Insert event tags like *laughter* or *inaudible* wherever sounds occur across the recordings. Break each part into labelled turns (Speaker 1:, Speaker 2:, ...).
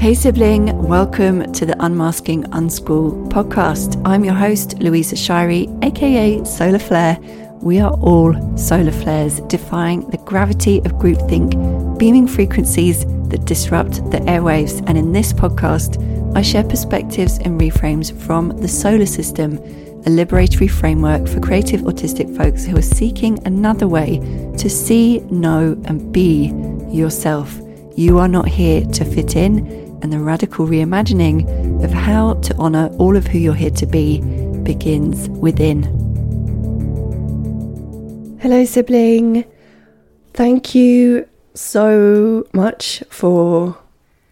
Speaker 1: Hey, sibling, welcome to the Unmasking Unschool podcast. I'm your host, Louisa Shaeri, aka Solar Flare. We are all solar flares, defying the gravity of groupthink, beaming frequencies that disrupt the airwaves. And in this podcast, I share perspectives and reframes from the SOLA System, a liberatory framework for creative autistic folks who are seeking another way to see, know, and be yourself. You are not here to fit in and the radical reimagining of how to honour all of who you're here to be begins within. Hello, sibling. Thank you so much for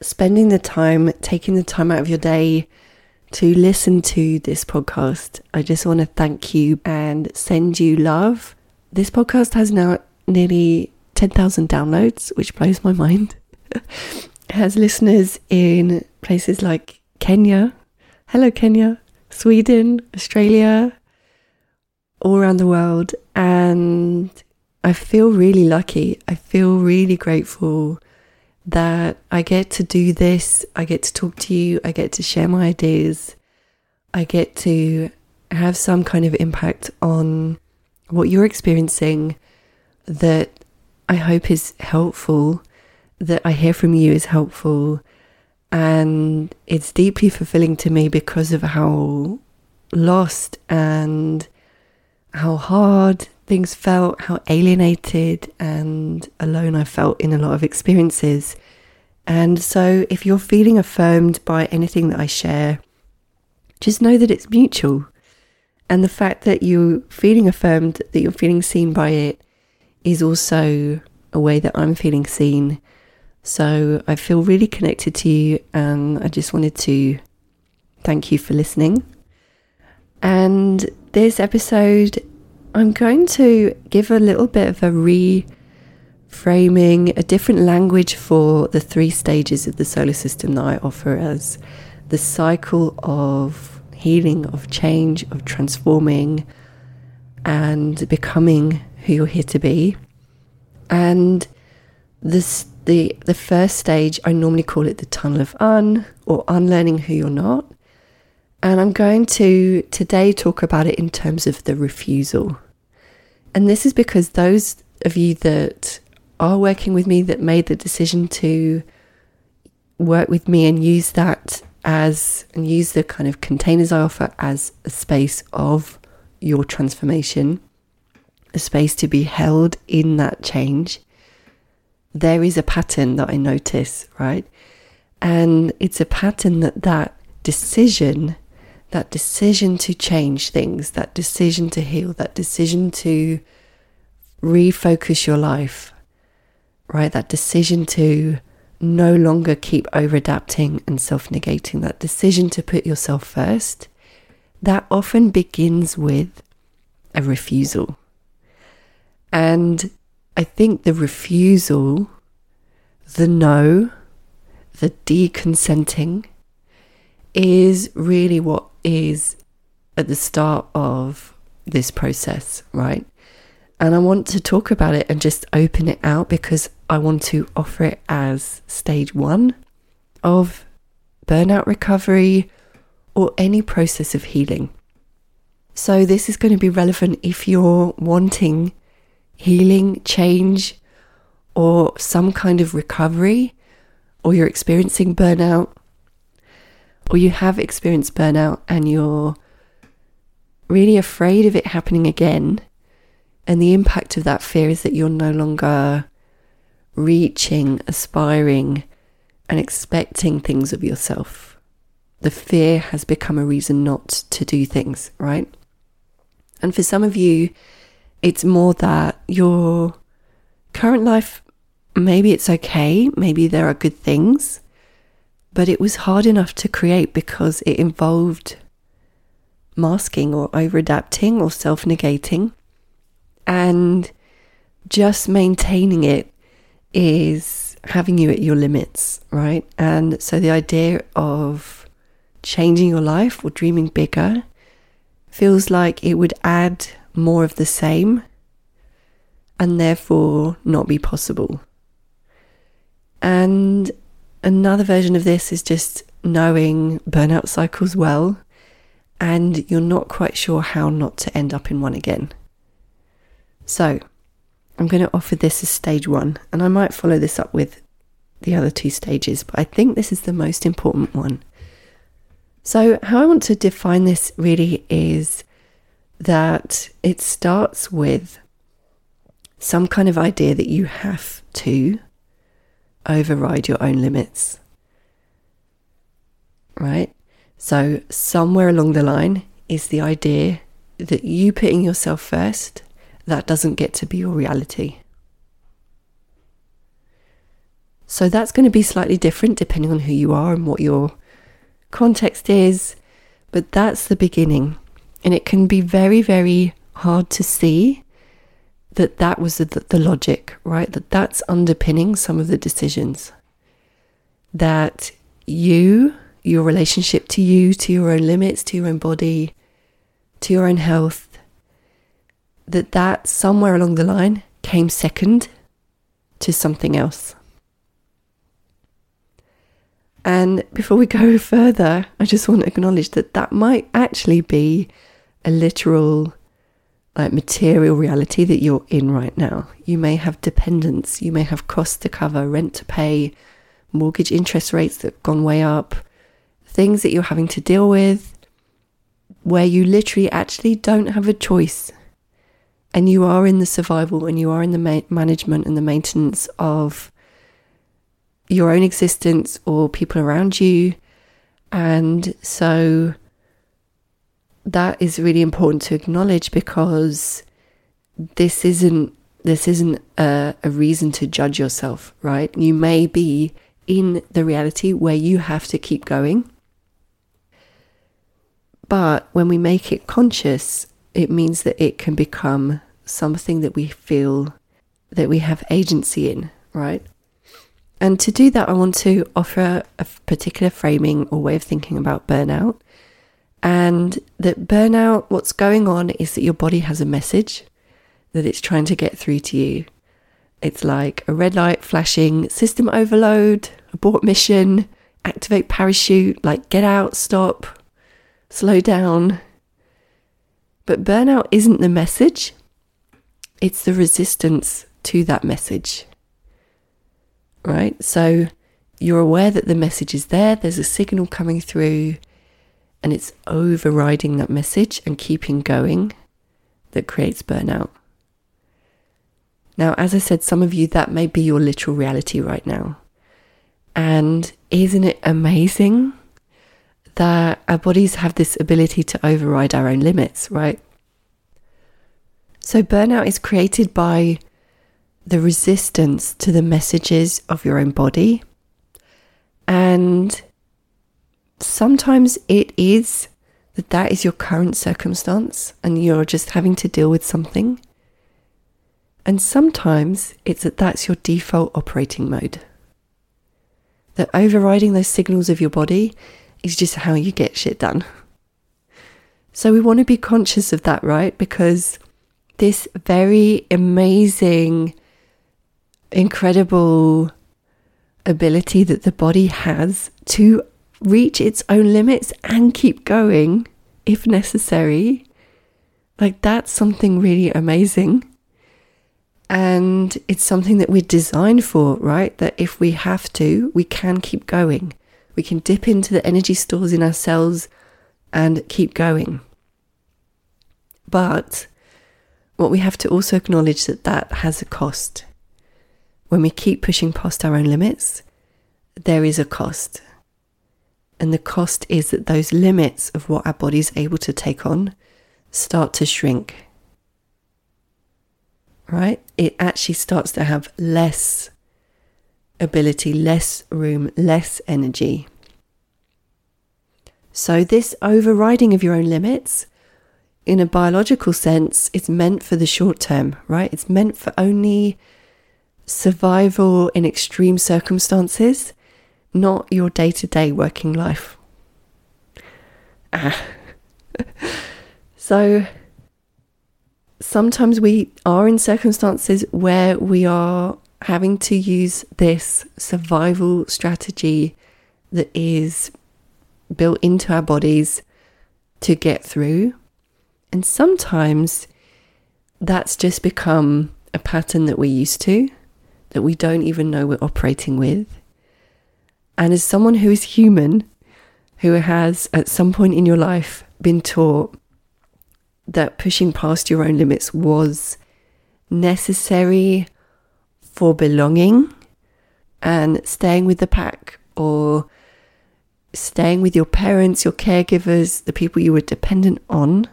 Speaker 1: spending the time, taking the time out of your day to listen to this podcast. I just want to thank you and send you love. This podcast has now nearly 10,000 downloads, which blows my mind. *laughs* has listeners in places like Kenya, hello Kenya, Sweden, Australia, all around the world. And I feel really lucky. I feel really grateful that I get to do this. I get to talk to you. I get to share my ideas. I get to have some kind of impact on what you're experiencing that I hope is helpful that I hear from you is helpful. And it's deeply fulfilling to me because of how lost and how hard things felt, how alienated and alone I felt in a lot of experiences. And so, if you're feeling affirmed by anything that I share, just know that it's mutual. And the fact that you're feeling affirmed, that you're feeling seen by it, is also a way that I'm feeling seen. So I feel really connected to you, and I just wanted to thank you for listening. And this episode, I'm going to give a little bit of a reframing, a different language for the three stages of the SOLA System that I offer as the cycle of healing, of change, of transforming, and becoming who you're here to be. And this the the first stage I normally call it the tunnel of un or unlearning who you're not. And I'm going to today talk about it in terms of the refusal. And this is because those of you that are working with me that made the decision to work with me and use that as and use the kind of containers I offer as a space of your transformation, a space to be held in that change there is a pattern that I notice, right? And it's a pattern that that decision, that decision to change things, that decision to heal, that decision to refocus your life, right? That decision to no longer keep over adapting and self negating, that decision to put yourself first, that often begins with a refusal. And I think the refusal, the no, the deconsenting is really what is at the start of this process, right? And I want to talk about it and just open it out because I want to offer it as stage one of burnout recovery or any process of healing. So, this is going to be relevant if you're wanting healing, change, or some kind of recovery, or you're experiencing burnout, or you have experienced burnout and you're really afraid of it happening again. And the impact of that fear is that you're no longer reaching, aspiring, and expecting things of yourself. The fear has become a reason not to do things, right? And for some of you, it's more that your current life, maybe it's okay, maybe there are good things, but it was hard enough to create because it involved masking or over adapting or self negating. And just maintaining it is having you at your limits, right? And so the idea of changing your life or dreaming bigger feels like it would add more of the same and therefore not be possible. And another version of this is just knowing burnout cycles well, and you're not quite sure how not to end up in one again. So, I'm going to offer this as stage one, and I might follow this up with the other two stages, but I think this is the most important one. So, how I want to define this really is that it starts with some kind of idea that you have to override your own limits. Right? So, somewhere along the line is the idea that you putting yourself first, that doesn't get to be your reality. So, that's going to be slightly different depending on who you are and what your context is, but that's the beginning. And it can be very, very hard to see that that was the, the logic, right? That that's underpinning some of the decisions. That you, your relationship to you, to your own limits, to your own body, to your own health, that that somewhere along the line came second to something else. And before we go *laughs* further, I just want to acknowledge that that might actually be a literal like material reality that you're in right now. You may have dependents, you may have costs to cover, rent to pay, mortgage interest rates that have gone way up, things that you're having to deal with where you literally actually don't have a choice. And you are in the survival and you are in the ma- management and the maintenance of your own existence or people around you. And so that is really important to acknowledge because this isn't this isn't a, a, reason to judge yourself, right? You may be in the reality where you have to keep going. But when we make it conscious, it means that it can become something that we feel that we have agency in, right? And to do that, I want to offer a particular framing or way of thinking about burnout and that burnout, what's going on is that your body has a message that it's trying to get through to you. It's like a red light flashing, system overload, abort mission, activate parachute, like get out, stop, slow down. But burnout isn't the message, it's the resistance to that message. Right? So you're aware that the message is there, there's a signal coming through, and it's overriding that message and keeping going that creates burnout. Now, as I said, some of you, that may be your literal reality right now. And isn't it amazing that our bodies have this ability to override our own limits, right? So, burnout is created by the resistance to the messages of your own body. And sometimes it is that that is your current circumstance and you're just having to deal with something. And sometimes it's that that's your default operating mode. That overriding those signals of your body is just how you get shit done. So we want to be conscious of that, right? Because this very amazing, incredible ability that the body has to reach its own limits and keep going if necessary. Like, that's something really amazing. And it's something that we're designed for, right? That if we have to, we can keep going. We can dip into the energy stores in ourselves and keep going. But what we have to also acknowledge that that has a cost. When we keep pushing past our own limits, there is a cost. And the cost is that those limits of what our body is able to take on start to shrink. Right? It actually starts to have less ability, less room, less energy. So, this overriding of your own limits, in a biological sense, is meant for the short term, right? It's meant for only survival in extreme circumstances not your day to day working life. Ah. *laughs* so sometimes we are in circumstances where we are having to use this survival strategy that is built into our bodies to get through. And sometimes that's just become a pattern that we're used to, that we don't even know we're operating with. And as someone who is human, who has at some point in your life been taught that pushing past your own limits was necessary for belonging and staying with the pack or staying with your parents, your caregivers, the people you were dependent on,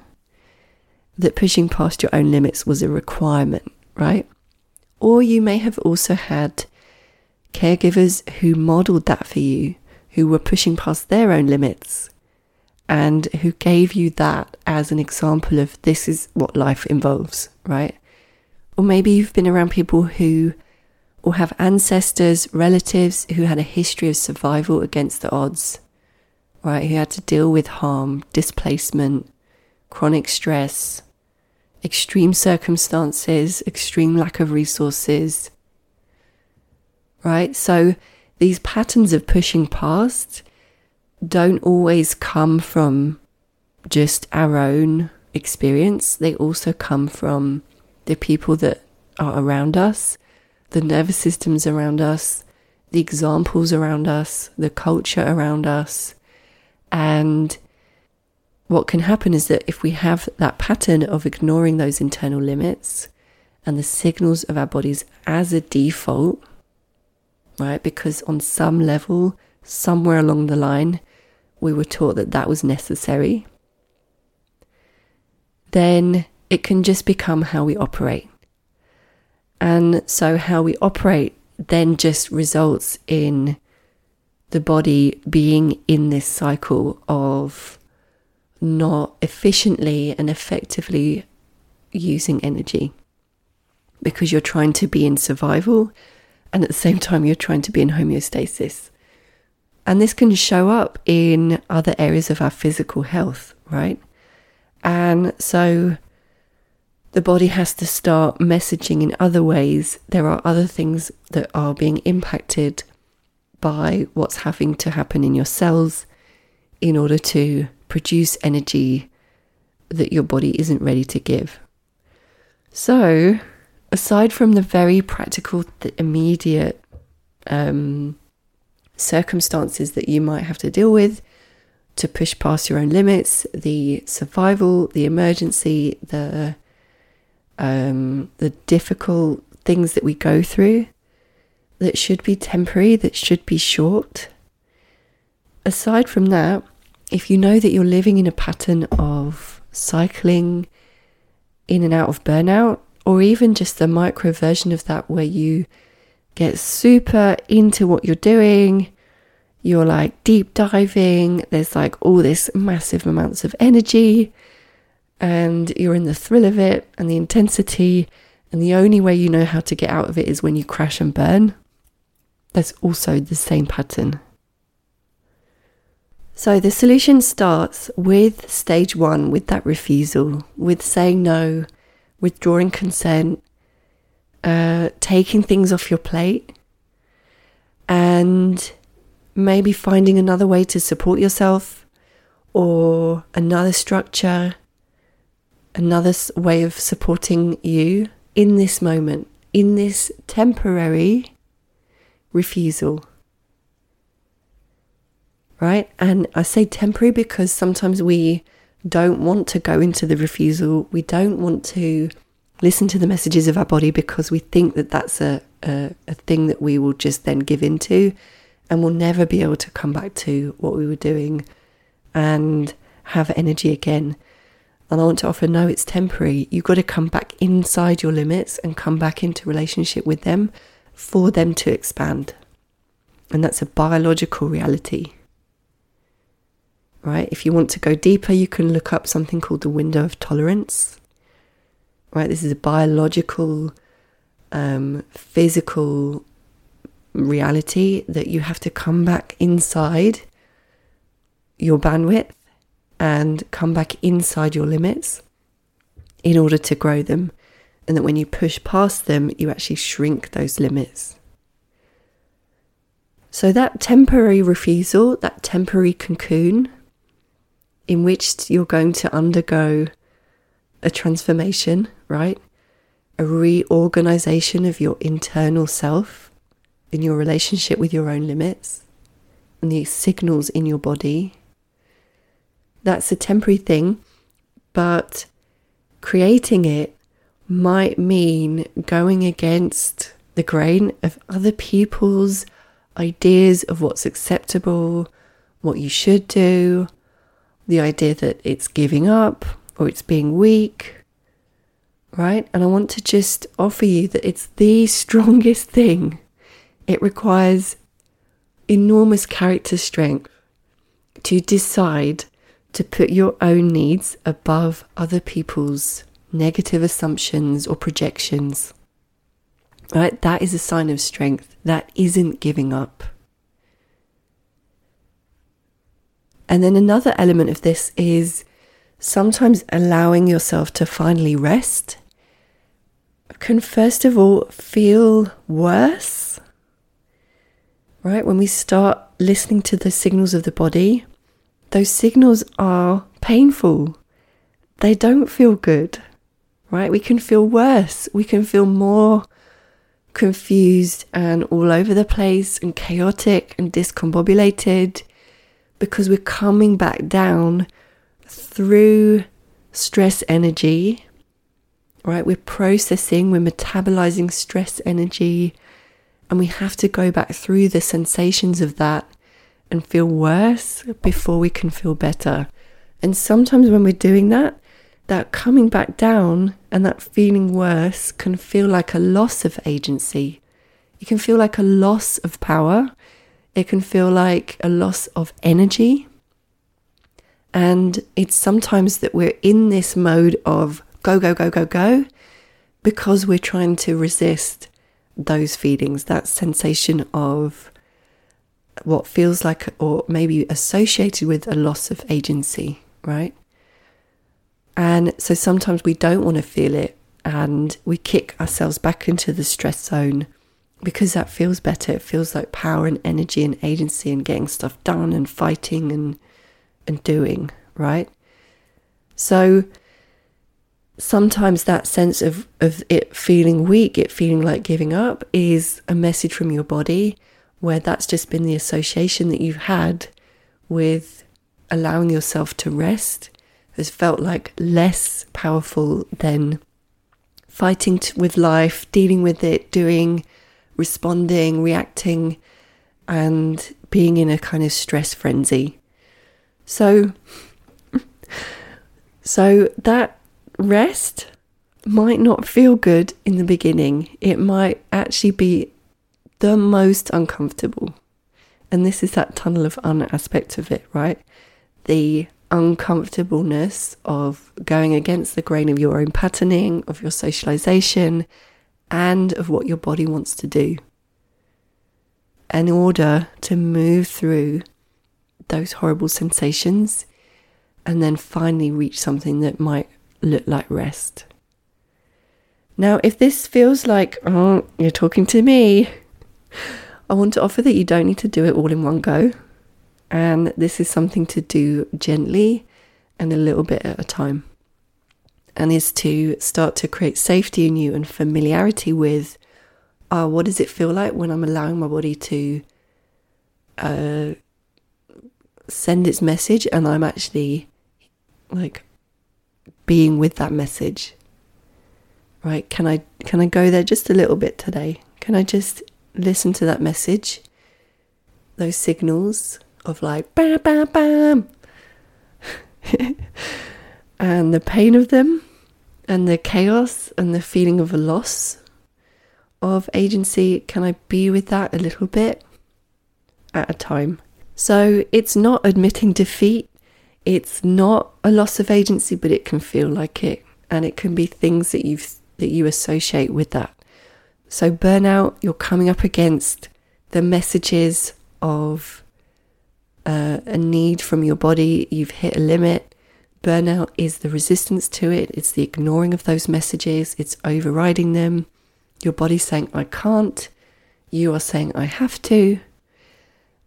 Speaker 1: that pushing past your own limits was a requirement, right? Or you may have also had caregivers who modeled that for you, who were pushing past their own limits and who gave you that as an example of this is what life involves, right? Or maybe you've been around people who or have ancestors, relatives who had a history of survival against the odds, right? Who had to deal with harm, displacement, chronic stress, extreme circumstances, extreme lack of resources, right? So these patterns of pushing past don't always come from just our own experience, they also come from the people that are around us, the nervous systems around us, the examples around us, the culture around us. And what can happen is that if we have that pattern of ignoring those internal limits and the signals of our bodies as a default, right? Because on some level, somewhere along the line, we were taught that that was necessary, then it can just become how we operate. And so, how we operate then just results in the body being in this cycle of not efficiently and effectively using energy because you're trying to be in survival and at the same time you're trying to be in homeostasis. And this can show up in other areas of our physical health, right? And so the body has to start messaging in other ways. There are other things that are being impacted by what's having to happen in your cells in order to produce energy that your body isn't ready to give. So, aside from the very practical, the immediate um, circumstances that you might have to deal with to push past your own limits, the survival, the emergency, the um, the difficult things that we go through that should be temporary, that should be short. Aside from that, if you know that you're living in a pattern of cycling in and out of burnout, or even just a micro version of that where you get super into what you're doing, you're like deep diving, there's like all this massive amounts of energy, and you're in the thrill of it and the intensity, and the only way you know how to get out of it is when you crash and burn. That's also the same pattern. So the solution starts with stage one, with that refusal, with saying no, withdrawing consent, uh, taking things off your plate, and maybe finding another way to support yourself or another structure another way of supporting you in this moment, in this temporary refusal. Right? And I say temporary because sometimes we don't want to go into the refusal. We don't want to listen to the messages of our body because we think that that's a, a, a thing that we will just then give into and we'll never be able to come back to what we were doing and have energy again. And I want to offer no, it's temporary. You've got to come back inside your limits and come back into relationship with them for them to expand. And that's a biological reality. Right? If you want to go deeper, you can look up something called the window of tolerance. Right? This is a biological, um, physical reality that you have to come back inside your bandwidth and come back inside your limits in order to grow them. And that when you push past them, you actually shrink those limits. So, that temporary refusal, that temporary cocoon, in which you're going to undergo a transformation, right? A reorganization of your internal self in your relationship with your own limits and the signals in your body. That's a temporary thing, but creating it might mean going against the grain of other people's ideas of what's acceptable, what you should do, the idea that it's giving up or it's being weak, right? And I want to just offer you that it's the *laughs* strongest thing. It requires enormous character strength to decide to put your own needs above other people's negative assumptions or projections. Right? That is a sign of strength. That isn't giving up. And then another element of this is sometimes allowing yourself to finally rest can first of all feel worse. Right? When we start listening to the signals of the body, those signals are painful. They don't feel good. Right? We can feel worse. We can feel more confused and all over the place and chaotic and discombobulated because we're coming back down through stress energy, right? We're processing, we're metabolizing stress energy, and we have to go back through the sensations of that and feel worse before we can feel better. And sometimes when we're doing that, that coming back down and that feeling worse can feel like a loss of agency. It can feel like a loss of power. It can feel like a loss of energy. And it's sometimes that we're in this mode of go, go, go, go, go, because we're trying to resist those feelings, that sensation of what feels like, or maybe associated with a loss of agency, right? And so sometimes we don't want to feel it and we kick ourselves back into the stress zone because that feels better. It feels like power and energy and agency and getting stuff done and fighting and and doing, right? So sometimes that sense of, of it feeling weak, it feeling like giving up, is a message from your body where that's just been the association that you've had with allowing yourself to rest has felt like less powerful than fighting t- with life, dealing with it, doing responding, reacting, and being in a kind of stress frenzy. So, *laughs* so that rest might not feel good in the beginning. It might actually be the most uncomfortable. And this is that tunnel of un aspect of it, right? The uncomfortableness of going against the grain of your own patterning, of your socialization, and of what your body wants to do in order to move through those horrible sensations and then finally reach something that might look like rest. Now, if this feels like, oh, you're talking to me, I want to offer that you don't need to do it all in one go. And this is something to do gently and a little bit at a time and is to start to create safety in you and familiarity with uh, what does it feel like when I'm allowing my body to uh, send its message and I'm actually like being with that message? Right can i can i go there just a little bit today? Can i just listen to that message? Those signals of like bam bam *laughs* bam and the pain of them and the chaos and the feeling of a loss of agency, can I be with that a little bit at a time? So it's not admitting defeat, it's not a loss of agency, but it can feel like it, and it can be things that you that you associate with that. So burnout, you're coming up against the messages of uh, a need from your body. You've hit a limit Burnout is the resistance to it, it's the ignoring of those messages, it's overriding them. Your body's saying, I can't. You are saying, I have to.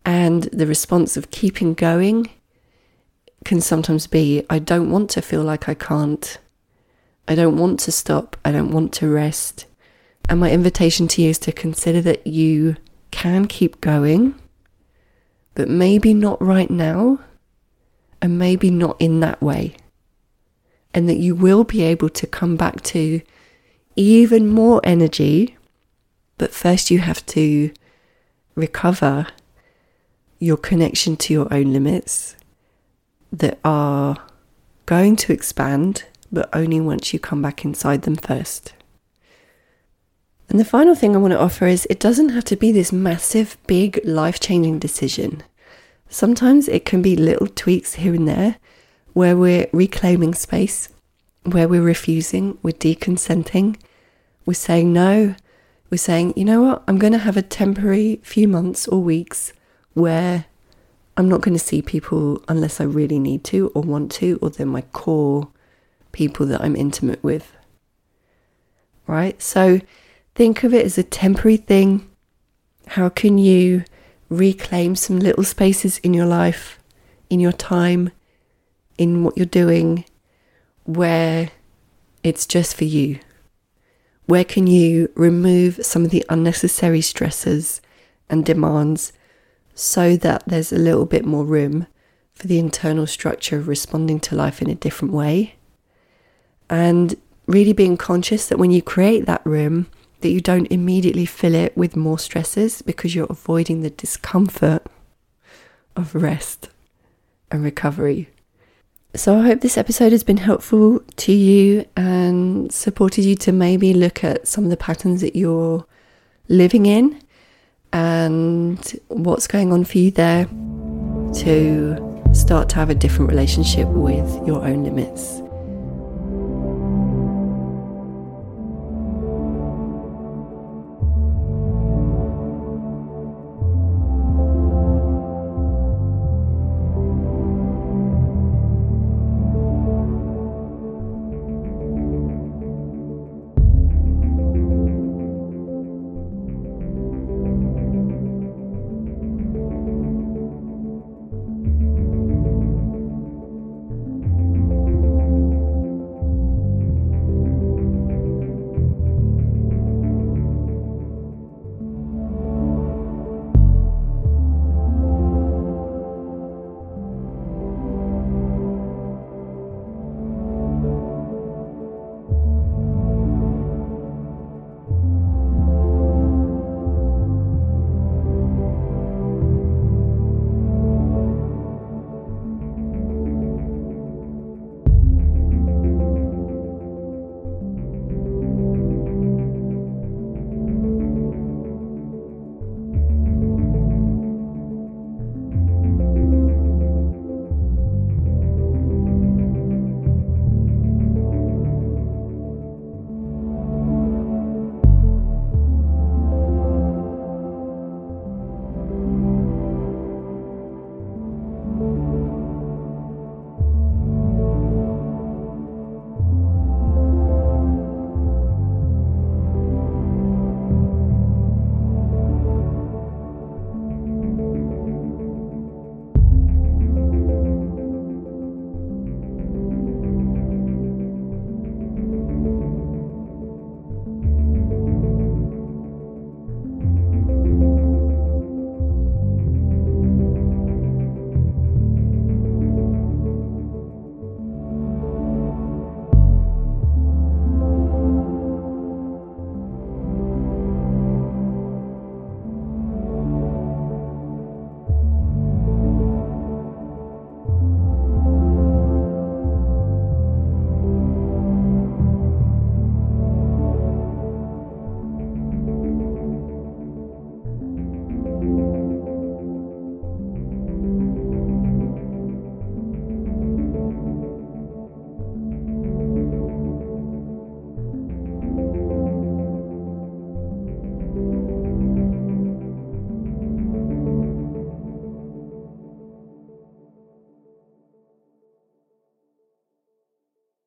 Speaker 1: And the response of keeping going can sometimes be, I don't want to feel like I can't. I don't want to stop. I don't want to rest. And my invitation to you is to consider that you can keep going, but maybe not right now, and maybe not in that way. And that you will be able to come back to even more energy, but first you have to recover your connection to your own limits that are going to expand, but only once you come back inside them first. And the final thing I want to offer is it doesn't have to be this massive, big, life changing decision. Sometimes it can be little tweaks here and there where we're reclaiming space, where we're refusing, we're deconsenting, we're saying no, we're saying, you know what, I'm going to have a temporary few months or weeks where I'm not going to see people unless I really need to or want to, or they're my core people that I'm intimate with. Right? So think of it as a temporary thing. How can you reclaim some little spaces in your life, in your time, in what you're doing, where it's just for you? Where can you remove some of the unnecessary stresses and demands so that there's a little bit more room for the internal structure of responding to life in a different way. And really being conscious that when you create that room, that you don't immediately fill it with more stresses because you're avoiding the discomfort of rest and recovery. So, I hope this episode has been helpful to you and supported you to maybe look at some of the patterns that you're living in and what's going on for you there to start to have a different relationship with your own limits.